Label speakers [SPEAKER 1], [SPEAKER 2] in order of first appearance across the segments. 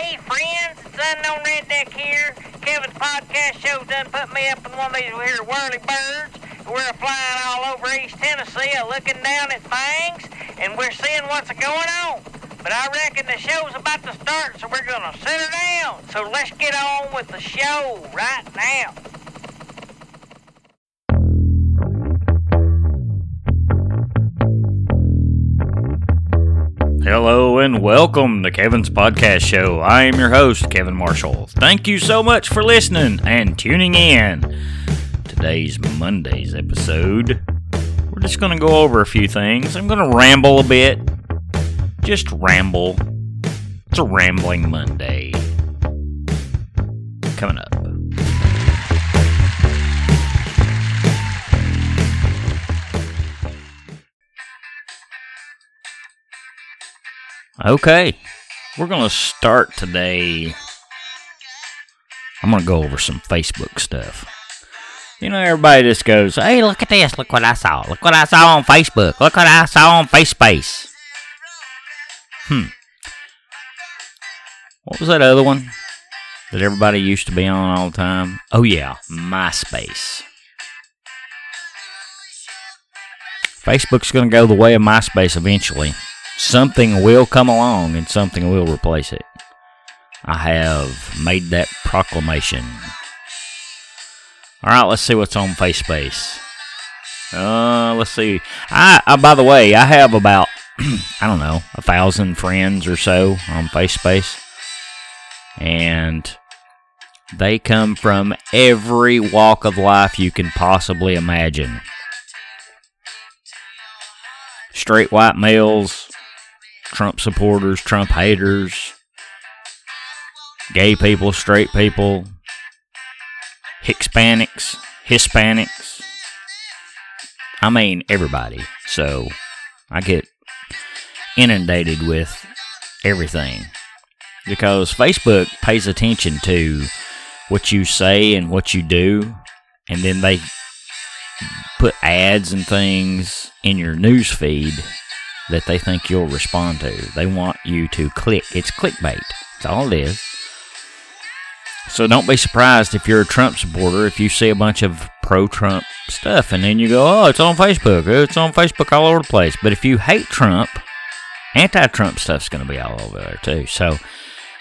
[SPEAKER 1] Hey friends, it's Unknown Redneck here. Kevin's podcast show done put me up in one of these here whirly birds. We're flying all over East Tennessee, looking down at things, and we're seeing what's going on. But I reckon the show's about to start, so we're gonna sit her down. So let's get on with the show right now.
[SPEAKER 2] Hello and welcome to Kevin's Podcast Show. I am your host, Kevin Marshall. Thank you so much for listening and tuning in. Today's Monday's episode, we're just going to go over a few things. I'm going to ramble a bit. Just ramble. It's a rambling Monday. Coming up. Okay, we're going to start today. I'm going to go over some Facebook stuff. You know, everybody just goes, hey, look at this. Look what I saw. Look what I saw on Facebook. Look what I saw on FaceSpace. Hmm. What was that other one that everybody used to be on all the time? Oh, yeah, MySpace. Facebook's going to go the way of MySpace eventually something will come along and something will replace it. I have made that proclamation. All right, let's see what's on FaceSpace. Uh, let's see. I, uh, by the way, I have about I don't know a thousand friends or so on FaceSpace, and they come from every walk of life you can possibly imagine. Straight white males, Trump supporters, Trump haters, gay people, straight people, Hispanics, Hispanics. I mean, everybody. So I get inundated with everything because Facebook pays attention to what you say and what you do, and then they put ads and things in your news feed that they think you'll respond to. They want you to click. It's clickbait. That's all it is. So don't be surprised if you're a Trump supporter if you see a bunch of pro Trump stuff and then you go, oh, it's on Facebook. It's on Facebook all over the place. But if you hate Trump, anti Trump stuff's going to be all over there too. So,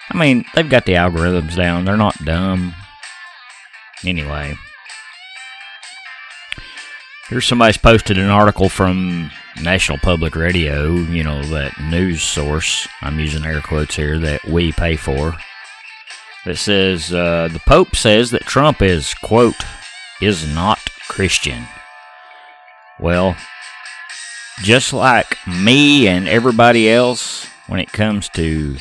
[SPEAKER 2] I mean, they've got the algorithms down. They're not dumb. Anyway, here's somebody's posted an article from National Public Radio, you know, that news source, I'm using air quotes here, that we pay for, that says uh, the Pope says that Trump is, quote, is not Christian. Well, just like me and everybody else, when it comes to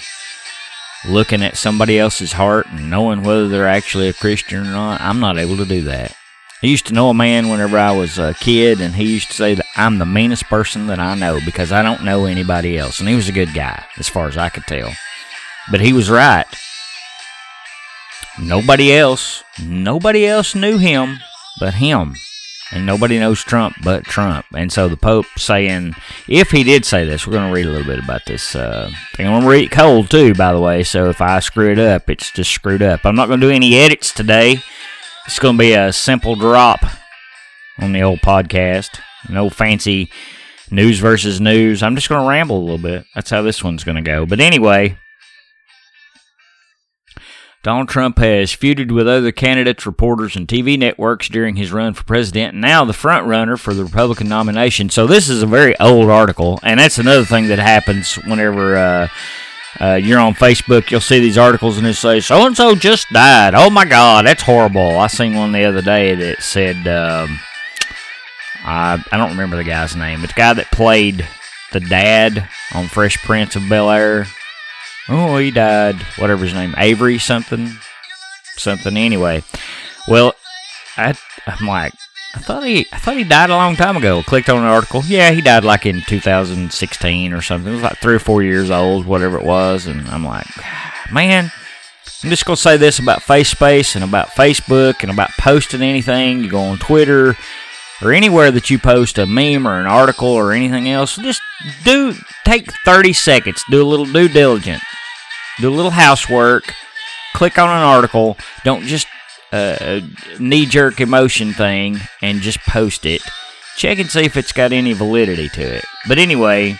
[SPEAKER 2] looking at somebody else's heart and knowing whether they're actually a Christian or not, I'm not able to do that. I used to know a man whenever I was a kid, and he used to say that I'm the meanest person that I know because I don't know anybody else. And he was a good guy, as far as I could tell. But he was right. Nobody else, nobody else knew him but him. And nobody knows Trump but Trump. And so the Pope saying, if he did say this, we're going to read a little bit about this uh, thing. I'm going to read it cold, too, by the way. So if I screw it up, it's just screwed up. I'm not going to do any edits today. It's going to be a simple drop on the old podcast. No fancy news versus news. I'm just going to ramble a little bit. That's how this one's going to go. But anyway, Donald Trump has feuded with other candidates, reporters, and TV networks during his run for president, now the front runner for the Republican nomination. So this is a very old article, and that's another thing that happens whenever. Uh, uh, you're on Facebook, you'll see these articles and it says so and so just died. Oh my God, that's horrible. I seen one the other day that said um, I I don't remember the guy's name, but the guy that played the dad on Fresh Prince of Bel Air. Oh, he died. Whatever his name, Avery something, something. Anyway, well, I I'm like, I thought he I thought he died a long time ago. Clicked on an article. Yeah, he died like in 2016 or something. It was like three or four years old, whatever it was. And I'm like, ah, man, I'm just gonna say this about FaceSpace and about Facebook and about posting anything. You go on Twitter or anywhere that you post a meme or an article or anything else. Just do take 30 seconds. Do a little due diligence. do a little housework, click on an article. Don't just uh, knee jerk emotion thing and just post it. Check and see if it's got any validity to it. But anyway,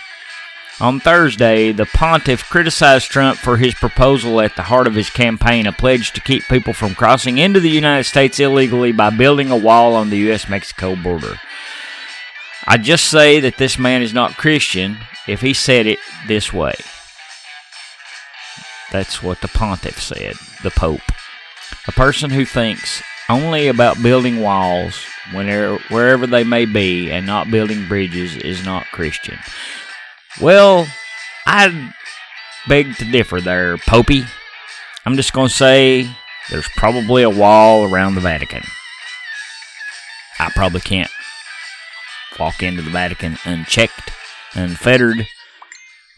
[SPEAKER 2] on Thursday, the pontiff criticized Trump for his proposal at the heart of his campaign, a pledge to keep people from crossing into the United States illegally by building a wall on the U.S. Mexico border. I just say that this man is not Christian if he said it this way. That's what the pontiff said, the pope. A person who thinks only about building walls whenever, wherever they may be and not building bridges is not Christian. Well, I beg to differ there, Popey. I'm just going to say there's probably a wall around the Vatican. I probably can't walk into the Vatican unchecked, unfettered,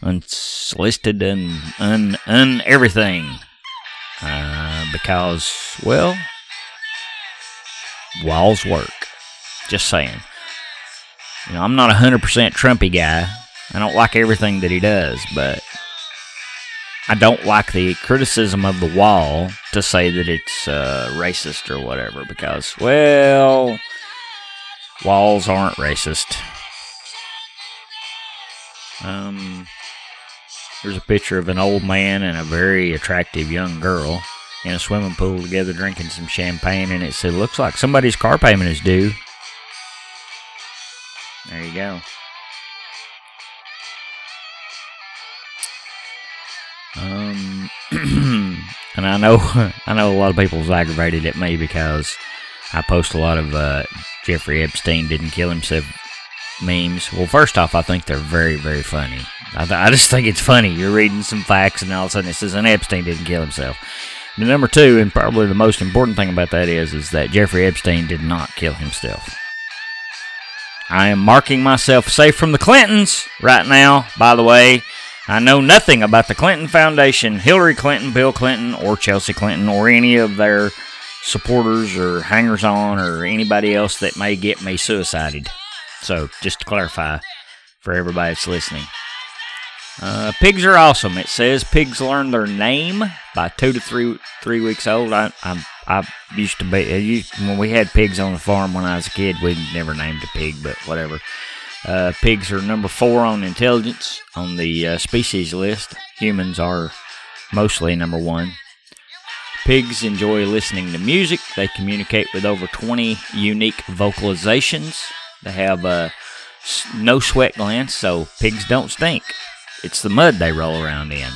[SPEAKER 2] unsolicited, and un, un everything. Uh, because, well, walls work. Just saying. You know, I'm not a 100% Trumpy guy. I don't like everything that he does, but I don't like the criticism of the wall to say that it's uh, racist or whatever because, well, walls aren't racist. Um, there's a picture of an old man and a very attractive young girl in a swimming pool together drinking some champagne, and it said, looks like somebody's car payment is due. There you go. Um, and I know, I know a lot of people's aggravated at me because I post a lot of uh, Jeffrey Epstein didn't kill himself memes. Well, first off, I think they're very, very funny. I, th- I just think it's funny. You're reading some facts, and all of a sudden it says, "And Epstein didn't kill himself." Number two, and probably the most important thing about that is, is that Jeffrey Epstein did not kill himself. I am marking myself safe from the Clintons right now. By the way, I know nothing about the Clinton Foundation, Hillary Clinton, Bill Clinton, or Chelsea Clinton, or any of their supporters or hangers on or anybody else that may get me suicided. So, just to clarify for everybody that's listening. Uh, pigs are awesome. It says pigs learn their name by two to three three weeks old. I I, I used to be used, when we had pigs on the farm when I was a kid. We never named a pig, but whatever. Uh, pigs are number four on intelligence on the uh, species list. Humans are mostly number one. Pigs enjoy listening to music. They communicate with over 20 unique vocalizations. They have uh, no sweat glands, so pigs don't stink. It's the mud they roll around in.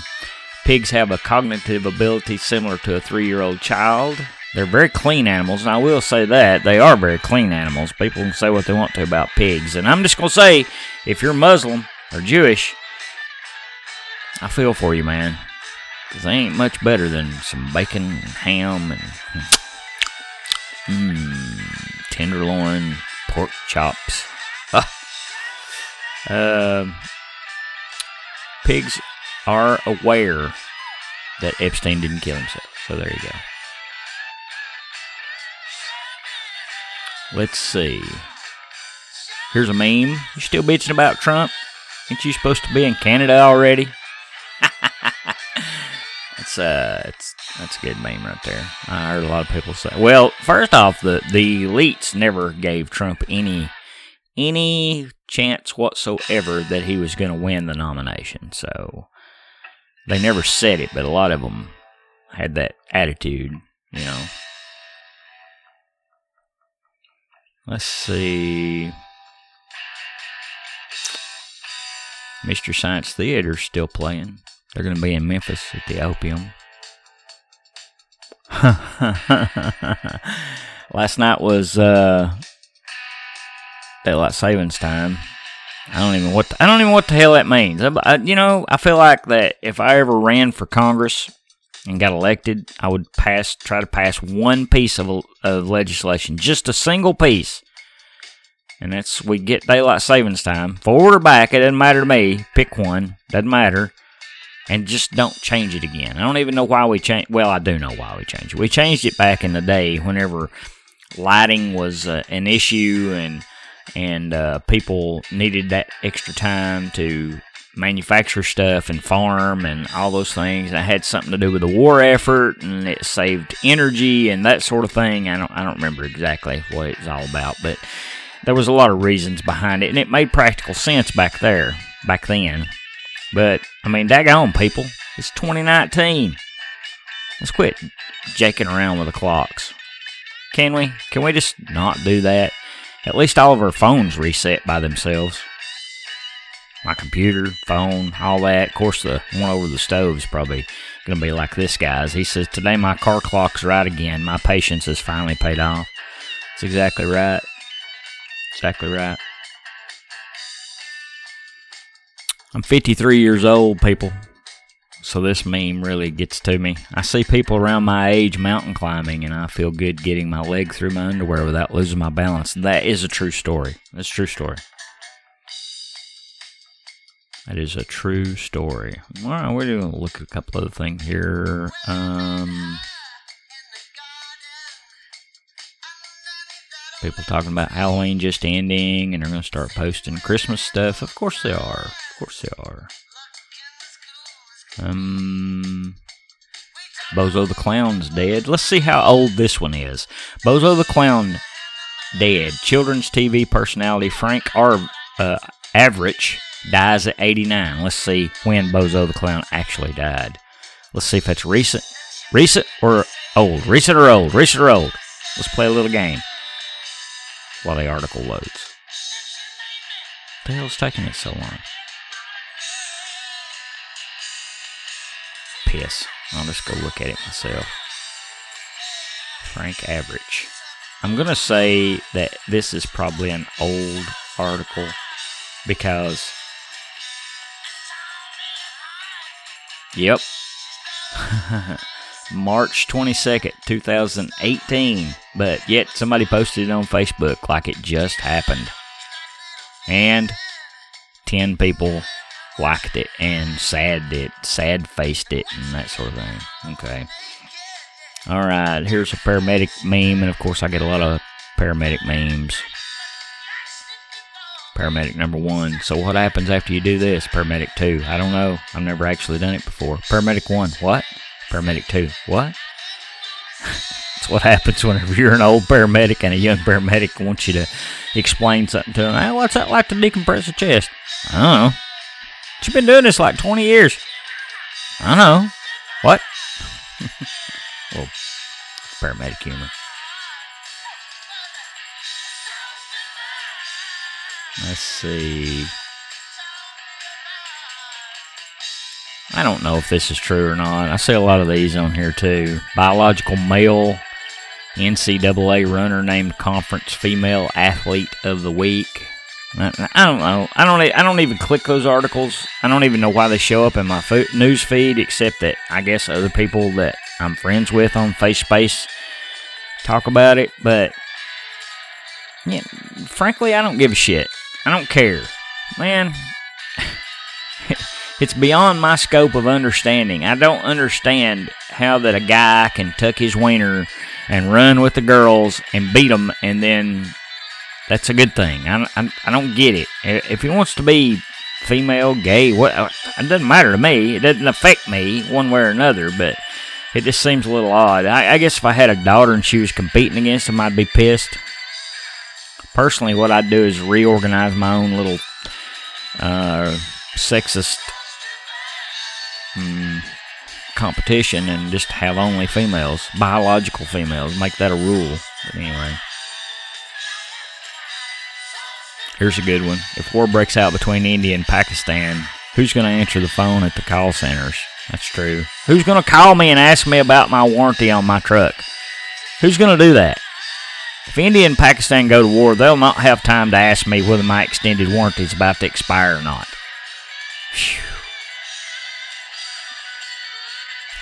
[SPEAKER 2] Pigs have a cognitive ability similar to a three year old child. They're very clean animals, and I will say that. They are very clean animals. People can say what they want to about pigs. And I'm just going to say if you're Muslim or Jewish, I feel for you, man. Because they ain't much better than some bacon and ham and mmm, tenderloin, pork chops. Uh, pigs are aware that Epstein didn't kill himself. So there you go. Let's see. Here's a meme. You still bitching about Trump? Ain't you supposed to be in Canada already? that's uh, it's that's a good meme right there. I heard a lot of people say. Well, first off, the the elites never gave Trump any any chance whatsoever that he was going to win the nomination. So they never said it, but a lot of them had that attitude, you know. Let's see. Mystery Science Theater's still playing. They're going to be in Memphis at the Orpheum. Last night was uh, daylight savings time. I don't even what the, I don't even what the hell that means. I, I, you know, I feel like that if I ever ran for Congress and got elected, I would pass try to pass one piece of, of legislation, just a single piece, and that's we get daylight savings time forward or back. It doesn't matter to me. Pick one, doesn't matter, and just don't change it again. I don't even know why we changed. Well, I do know why we changed it. We changed it back in the day whenever lighting was uh, an issue and and uh, people needed that extra time to manufacture stuff and farm and all those things. It had something to do with the war effort and it saved energy and that sort of thing. I don't I don't remember exactly what it was all about, but there was a lot of reasons behind it and it made practical sense back there, back then. But I mean, daggone people, it's 2019. Let's quit jaking around with the clocks. Can we? Can we just not do that? At least all of our phones reset by themselves my computer, phone, all that. Of course, the one over the stove is probably going to be like this guy's. He says, Today my car clock's right again. My patience has finally paid off. That's exactly right. Exactly right. I'm 53 years old, people. So this meme really gets to me. I see people around my age mountain climbing, and I feel good getting my leg through my underwear without losing my balance. That is a true story. That's true story. That is a true story. All right, we're going to look at a couple other things here. Um, people talking about Halloween just ending and they're going to start posting Christmas stuff. Of course they are. Of course they are. Um, Bozo the Clown's dead. Let's see how old this one is. Bozo the Clown dead. Children's TV personality Frank R. uh, Avruch dies at 89. Let's see when Bozo the Clown actually died. Let's see if that's recent. Recent or old? Recent or old? Recent or old? Let's play a little game while the article loads. What the hell's taking it so long? I'll just go look at it myself. Frank Avruch. I'm going to say that this is probably an old article because Yep. March 22nd, 2018. But yet somebody posted it on Facebook like it just happened. And 10 people liked it and sad it, sad faced it, and that sort of thing. Okay. All right, here's a paramedic meme, and of course, I get a lot of paramedic memes. Paramedic number one. So what happens after you do this? Paramedic two. I don't know. I've never actually done it before. Paramedic one. What? Paramedic two. What? That's what happens whenever you're an old paramedic and a young paramedic wants you to explain something to them. Hey, what's that like to decompress a chest? I don't know. You've been doing this like 20 years. I know. What? well, paramedic humor. Let's see. I don't know if this is true or not. I see a lot of these on here too. Biological male NCAA runner named conference female athlete of the week. I, don't know. I don't. I don't even click those articles. I don't even know why they show up in my fo- news feed, except that I guess other people that I'm friends with on FaceSpace talk about it. But yeah, frankly, I don't give a shit. I don't care. Man, it's beyond my scope of understanding. I don't understand how that a guy can tuck his wiener and run with the girls and beat them, and then that's a good thing. I, I, I don't get it. If he wants to be female, gay, what it doesn't matter to me. It doesn't affect me one way or another, but it just seems a little odd. I, I guess if I had a daughter and she was competing against him, I'd be pissed personally, what I'd do is reorganize my own little uh, sexist um, competition and just have only females, biological females. Make that a rule. But anyway. Here's a good one. If war breaks out between India and Pakistan, who's going to answer the phone at the call centers? That's true. Who's going to call me and ask me about my warranty on my truck? Who's going to do that? If India and Pakistan go to war, they'll not have time to ask me whether my extended warranty is about to expire or not. Whew.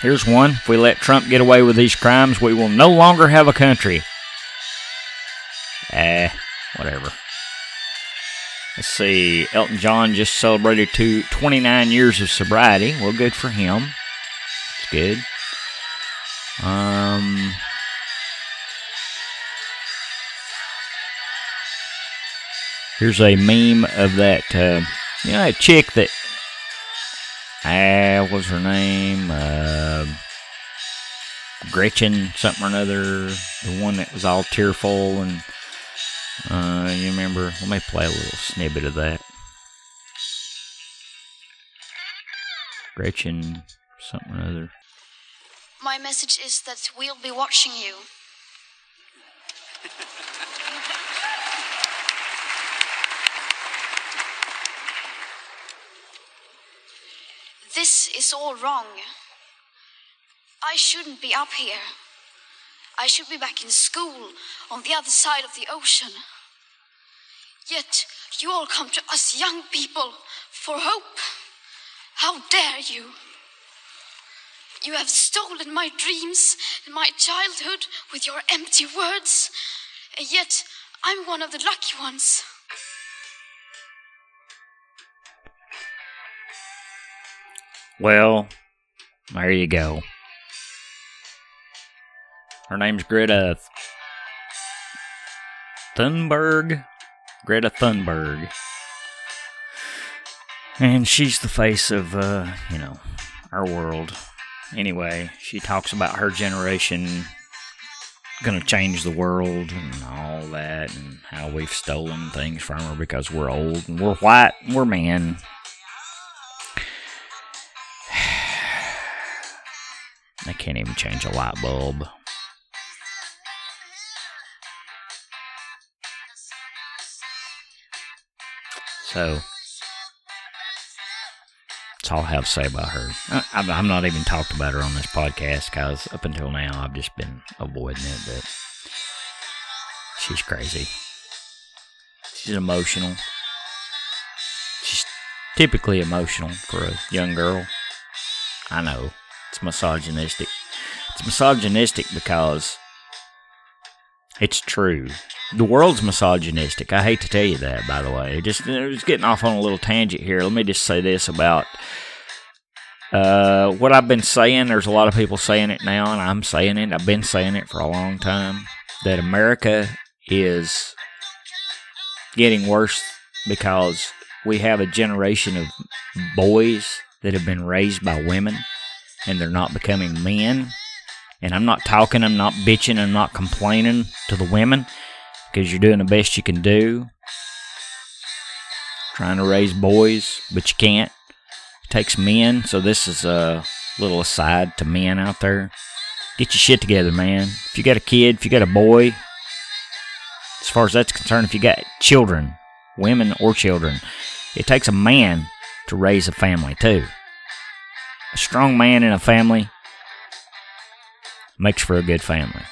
[SPEAKER 2] Here's one. If we let Trump get away with these crimes, we will no longer have a country. Eh, whatever. Let's see. Elton John just celebrated two, 29 years of sobriety. Well, good for him. It's good. Um, Here's a meme of that, uh, you know, a chick that ah, what was her name? Uh, Gretchen something or another. The one that was all tearful and uh, you remember? Let me play a little snippet of that. Gretchen something or other.
[SPEAKER 3] My message is that we'll be watching you. this is all wrong. I shouldn't be up here. I should be back in school on the other side of the ocean. Yet you all come to us young people for hope. How dare you? You have stolen my dreams and my childhood with your empty words, and yet I'm one of the lucky ones.
[SPEAKER 2] Well, there you go. Her name's Greta Thunberg. Greta Thunberg. And she's the face of, uh, you know, our world. Anyway, she talks about her generation gonna change the world and all that, and how we've stolen things from her because we're old and we're white and we're men. I can't even change a light bulb. So, that's all I have to say about her. I, I've not even talked about her on this podcast because up until now I've just been avoiding it, but she's crazy. She's emotional. She's typically emotional for a young girl. I know it's misogynistic. It's misogynistic because it's true. The world's misogynistic. I hate to tell you that, by the way. Just, just getting off on a little tangent here. Let me just say this about uh, what I've been saying. There's a lot of people saying it now, and I'm saying it. I've been saying it for a long time that America is getting worse because we have a generation of boys that have been raised by women and they're not becoming men. And I'm not talking, I'm not bitching, I'm not complaining to the women because you're doing the best you can do. Trying to raise boys, but you can't. It takes men, so this is a little aside to men out there. Get your shit together, man. If you got a kid, if you got a boy, as far as that's concerned, if you got children, women or children, it takes a man to raise a family, too. A strong man in a family makes for a good family.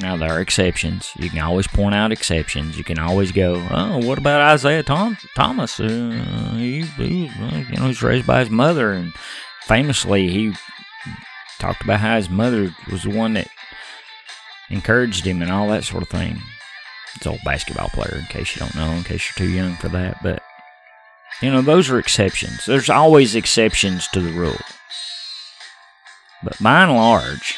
[SPEAKER 2] Now there are exceptions. You can always point out exceptions. You can always go, "Oh, what about Isiah Tom- Thomas? Uh, he, he, you know, he's raised by his mother, and famously, he talked about how his mother was the one that encouraged him and all that sort of thing." It's old basketball player, in case you don't know, in case you're too young for that. But you know, those are exceptions. There's always exceptions to the rule. But by and large,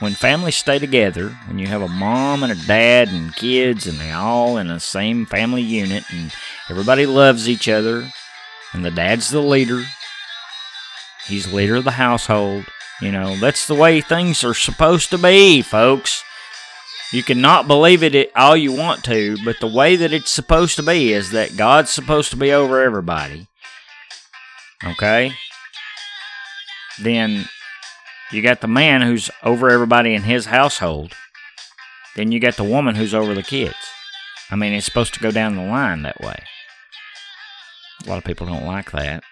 [SPEAKER 2] when families stay together, when you have a mom and a dad and kids and they all in the same family unit and everybody loves each other and the dad's the leader, he's leader of the household, you know, that's the way things are supposed to be, folks. You cannot believe it all you want to, but the way that it's supposed to be is that God's supposed to be over everybody. Okay? Then you got the man who's over everybody in his household. Then you got the woman who's over the kids. I mean, it's supposed to go down the line that way. A lot of people don't like that.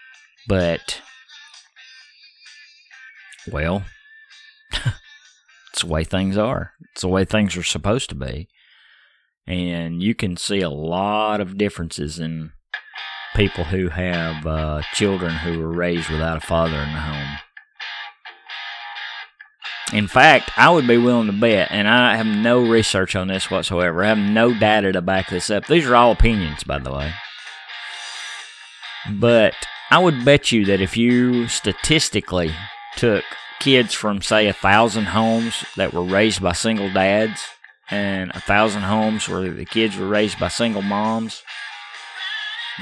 [SPEAKER 2] But, well, it's the way things are. It's the way things are supposed to be. And you can see a lot of differences in people who have uh, children who were raised without a father in the home. In fact, I would be willing to bet, and I have no research on this whatsoever. I have no data to back this up. These are all opinions, by the way. But I would bet you that if you statistically took kids from, say, a thousand homes that were raised by single dads and a thousand homes where the kids were raised by single moms,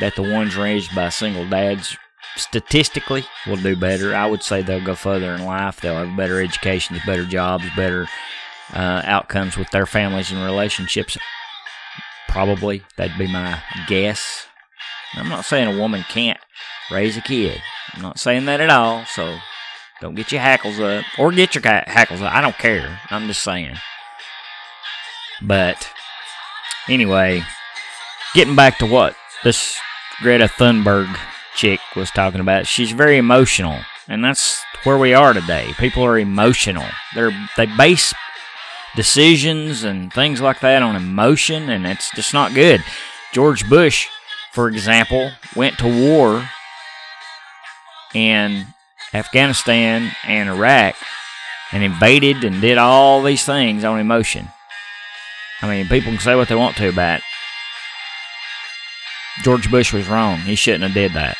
[SPEAKER 2] that the ones raised by single dads statistically will do better. I would say they'll go further in life. They'll have better educations, better jobs, better uh, outcomes with their families and relationships. Probably. That'd be my guess. I'm not saying a woman can't raise a kid. I'm not saying that at all. So don't get your hackles up or get your hackles up. I don't care. I'm just saying. But anyway, getting back to what this Greta Thunberg chick was talking about, she's very emotional, and that's where we are today. People are emotional. They're they base decisions and things like that on emotion, and it's just not good. George Bush, for example, went to war in Afghanistan and Iraq and invaded and did all these things on emotion. I mean, people can say what they want to about it. George Bush was wrong. He shouldn't have did that.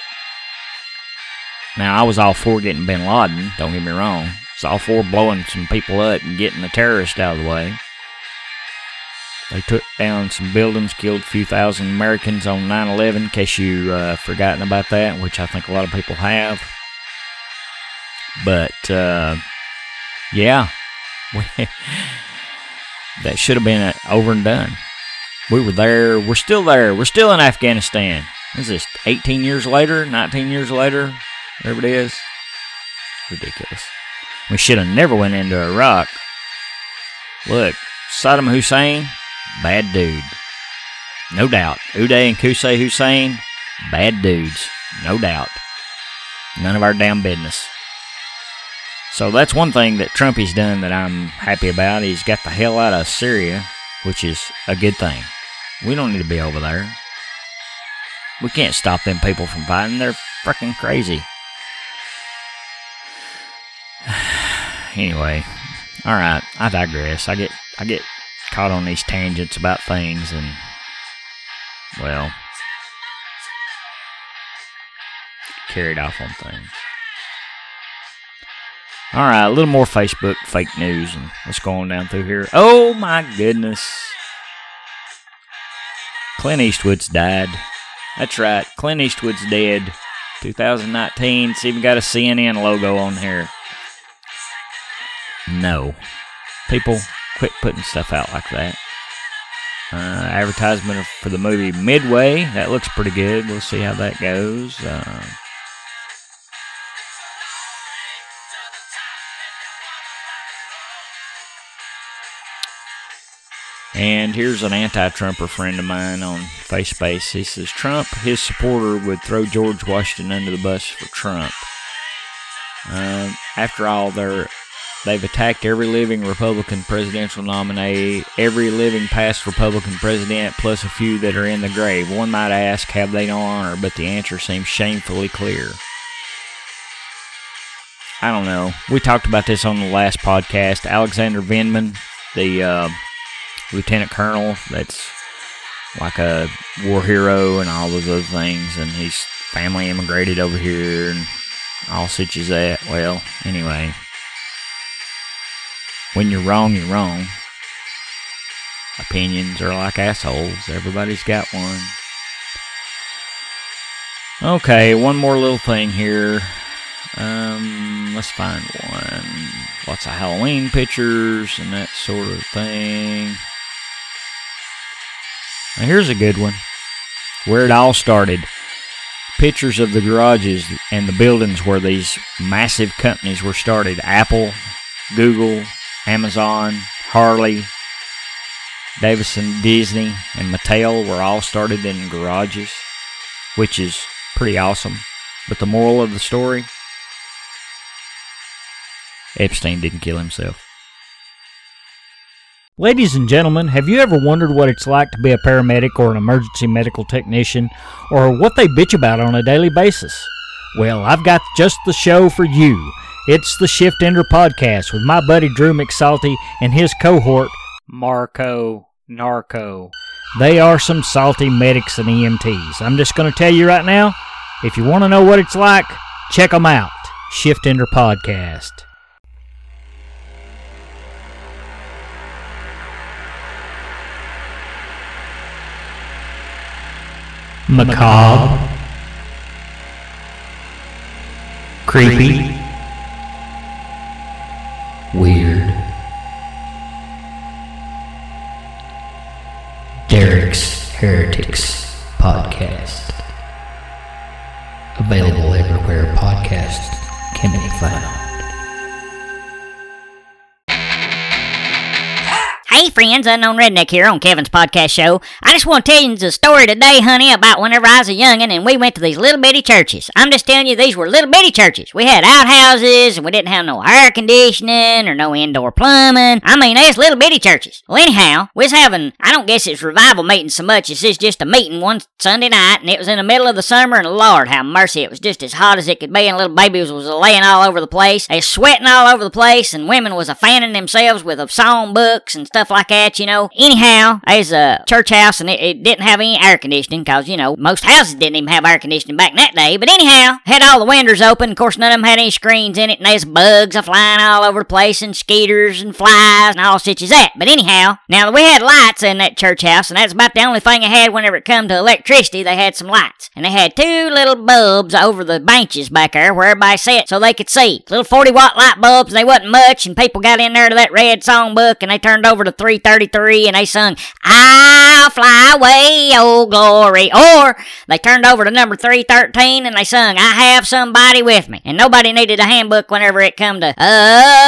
[SPEAKER 2] Now, I was all for getting bin Laden, don't get me wrong. It's all for blowing some people up and getting the terrorists out of the way. They took down some buildings, killed a few thousand Americans on 9 11, in case you uh, forgotten about that, which I think a lot of people have. But, uh, yeah, that should have been uh, over and done. We were there. We're still there. We're still in Afghanistan. Is this 18 years later? 19 years later? It is. Ridiculous. We should have never went into Iraq. Look, Saddam Hussein, bad dude. No doubt. Uday and Qusay Hussein, bad dudes. No doubt. None of our damn business. So that's one thing that Trumpy's done that I'm happy about. He's got the hell out of Syria, which is a good thing. We don't need to be over there. We can't stop them people from fighting. They're freaking crazy. Anyway, all right. I digress. I get I get caught on these tangents about things, and well, carried off on things. All right, a little more Facebook fake news, and what's going down through here? Oh my goodness! Clint Eastwood's died. That's right, Clint Eastwood's dead. 2019. It's even got a CNN logo on here. No, people, quit putting stuff out like that. Uh, advertisement for the movie Midway. That looks pretty good. We'll see how that goes. Uh, And here's an anti-Trumper friend of mine on FaceSpace. He says Trump, his supporter, would throw George Washington under the bus for Trump. Um, after all, they're they've attacked every living Republican presidential nominee, every living past Republican president, plus a few that are in the grave. One might ask, have they no honor? But the answer seems shamefully clear. I don't know. We talked about this on the last podcast. Alexander Vindman, the uh, lieutenant colonel that's like a war hero and all those other things, and his family immigrated over here and all such as that. Well, anyway, when you're wrong, you're wrong. Opinions are like assholes. Everybody's got one. Okay, one more little thing here. Um, let's find one. Lots of Halloween pictures and that sort of thing. Now here's a good one. Where it all started. Pictures of the garages and the buildings where these massive companies were started. Apple, Google, Amazon, Harley, Davidson, Disney, and Mattel were all started in garages, which is pretty awesome. But the moral of the story Epstein didn't kill himself.
[SPEAKER 4] Ladies and gentlemen, have you ever wondered what it's like to be a paramedic or an emergency medical technician, or what they bitch about on a daily basis? Well, I've got just the show for you. It's the Shift Ender Podcast with my buddy Drew McSalty and his cohort, Marco Narco. They are some salty medics and EMTs. I'm just going to tell you right now if you want to know what it's like, check them out. Shift Ender Podcast. macabre, creepy, weird. Derek's Heretics Podcast. Available everywhere podcasts can be found.
[SPEAKER 5] Hey friends, Unknown Redneck here on Kevin's podcast show. I just want to tell you the story today, honey, about whenever I was a youngin' and we went to these little bitty churches. I'm just telling you, these were little bitty churches. We had outhouses and we didn't have no air conditioning or no indoor plumbing. I mean, they was little bitty churches. Well, anyhow, we was having, I don't guess it's revival meeting so much as it's just a meeting one Sunday night and it was in the middle of the summer and Lord have mercy, it was just as hot as it could be and little babies was laying all over the place. They was sweating all over the place and women was a fanning themselves with a song books and stuff like that, you know. Anyhow, there's a church house and it, it didn't have any air conditioning because, you know, most houses didn't even have air conditioning back in that day. But anyhow, had all the windows open. Of course, none of them had any screens in it and there's bugs flying all over the place and skeeters and flies and all such as that. But anyhow, now we had lights in that church house and that's about the only thing I had whenever it come to electricity. They had some lights and they had two little bulbs over the benches back there where everybody sat so they could see. Little 40 watt light bulbs. They wasn't much and people got in there to that red songbook and they turned over to 333 and they sung, I'll fly away, oh glory. Or they turned over to number 313 and they sung, I have somebody with me. And nobody needed a handbook whenever it come to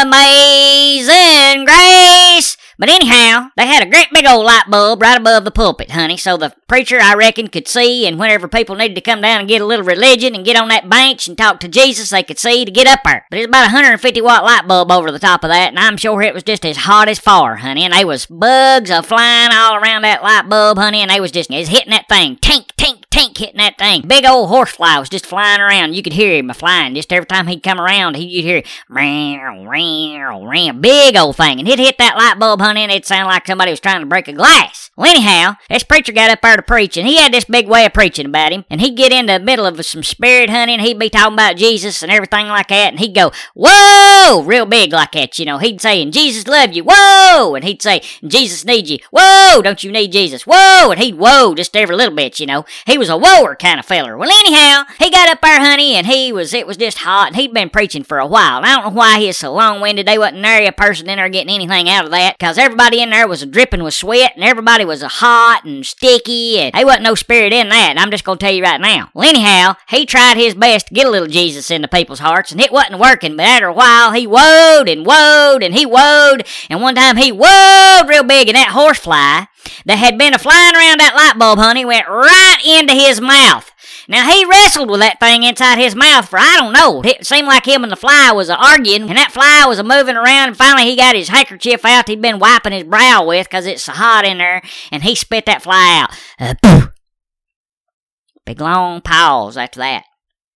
[SPEAKER 5] Amazing Grace. But anyhow, they had a great big old light bulb right above the pulpit, honey, so the preacher, I reckon, could see, and whenever people needed to come down and get a little religion and get on that bench and talk to Jesus, they could see to get up there. But it's about a 150 watt light bulb over the top of that, and I'm sure it was just as hot as fire, honey, and they was bugs a flying all around that light bulb, honey, and they was just is hitting that thing, tink, tink, tink, hitting that thing. Big old horsefly was just flying around. You could hear him flying just every time he'd come around. You'd hear, ram, ram, ram, big old thing, and he'd hit that light bulb, honey, and it'd sound like somebody was trying to break a glass. Well, anyhow, this preacher got up there to preach, and he had this big way of preaching about him, and he'd get in the middle of some spirit, hunting, and he'd be talking about Jesus and everything like that, and he'd go, whoa, real big like that, you know. He'd say, and Jesus love you, whoa, and he'd say, Jesus needs you, whoa, don't you need Jesus, whoa, and he'd whoa just every little bit, you know. He was a whoaer kind of feller. Well, anyhow, he got up there, honey, and he was, it was just hot, and he'd been preaching for a while. And I don't know why he is so long-winded. They wasn't nary a person in there getting anything out of that, because everybody in there was dripping with sweat, and everybody was hot and sticky, and there wasn't no spirit in that. I'm just gonna tell you right now. Well, anyhow, he tried his best to get a little Jesus into people's hearts, and it wasn't working. But after a while, he woed and woed and he woed, and one time he woed real big, and that horsefly that had been a flying around that light bulb, honey, went right into his mouth. Now he wrestled with that thing inside his mouth for I don't know. It seemed like him and the fly was arguing, and that fly was a moving around. And finally, he got his handkerchief out he'd been wiping his brow with because it's so hot in there, and he spit that fly out. Uh, poof. Big long pause after that.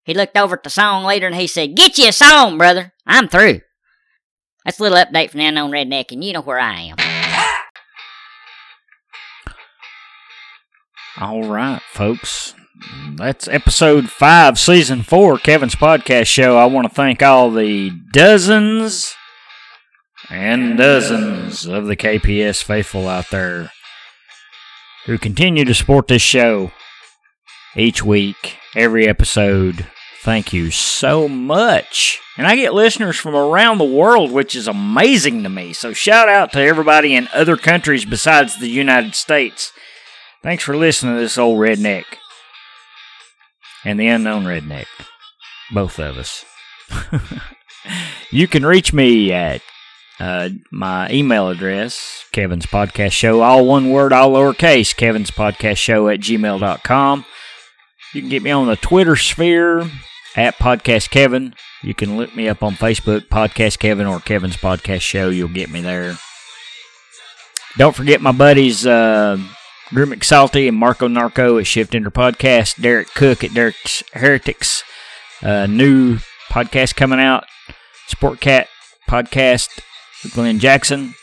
[SPEAKER 5] He looked over at the song leader and he said, "Get you a song, brother. I'm through." That's a little update from the unknown redneck, and you know where I am.
[SPEAKER 2] All right, folks. That's episode five, season four, Kevin's podcast show. I want to thank all the dozens and dozens of the KPS faithful out there who continue to support this show each week, every episode. Thank you so much. And I get listeners from around the world, which is amazing to me. So shout out to everybody in other countries besides the United States. Thanks for listening to this old redneck and the unknown redneck. Both of us. you can reach me at uh, my email address, Kevin's Podcast Show, all one word, all lowercase, Kevin's Podcast Show at gmail.com. You can get me on the Twitter sphere at Podcast Kevin. You can look me up on Facebook, Podcast Kevin or Kevin's Podcast Show. You'll get me there. Don't forget my buddies, uh, Drew McSalty and Marco Narco at Shift Enter Podcast. Derek Cook at Derek's Heretics. Uh, new podcast coming out. Sport Cat Podcast with Glenn Jackson.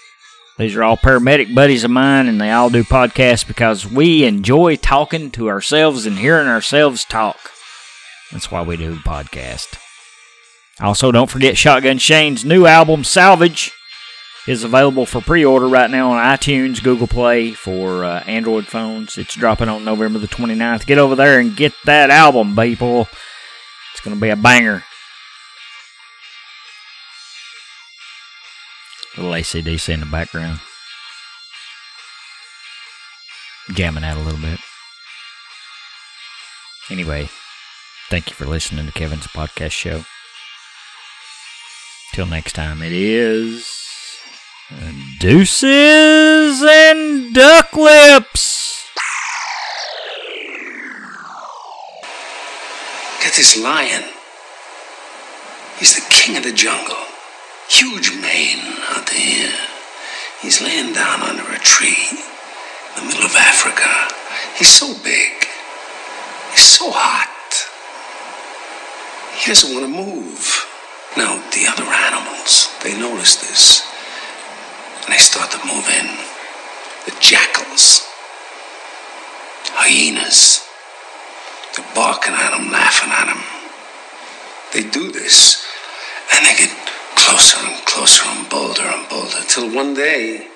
[SPEAKER 2] These are all paramedic buddies of mine, and they all do podcasts because we enjoy talking to ourselves and hearing ourselves talk. That's why we do podcast. Also, don't forget Shotgun Shane's new album, Salvage, is available for pre order right now on iTunes, Google Play for uh, Android phones. It's dropping on November the 29th. Get over there and get that album, people. It's going to be a banger. A little ACDC in the background. Jamming out a little bit. Anyway, thank you for listening to Kevin's podcast show. Till next time, it is deuces and duck lips.
[SPEAKER 6] Get this lion. He's the king of the jungle. Huge mane out there. He's laying down under a tree in the middle of Africa. He's so big. He's so hot. He doesn't want to move. Now, the other animals, they notice this. And they start to move in. The jackals, hyenas, they're barking at him, laughing at him. They do this, and they get closer and closer and bolder and bolder, till one day,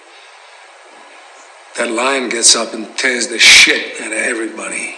[SPEAKER 6] that lion gets up and tears the shit out of everybody.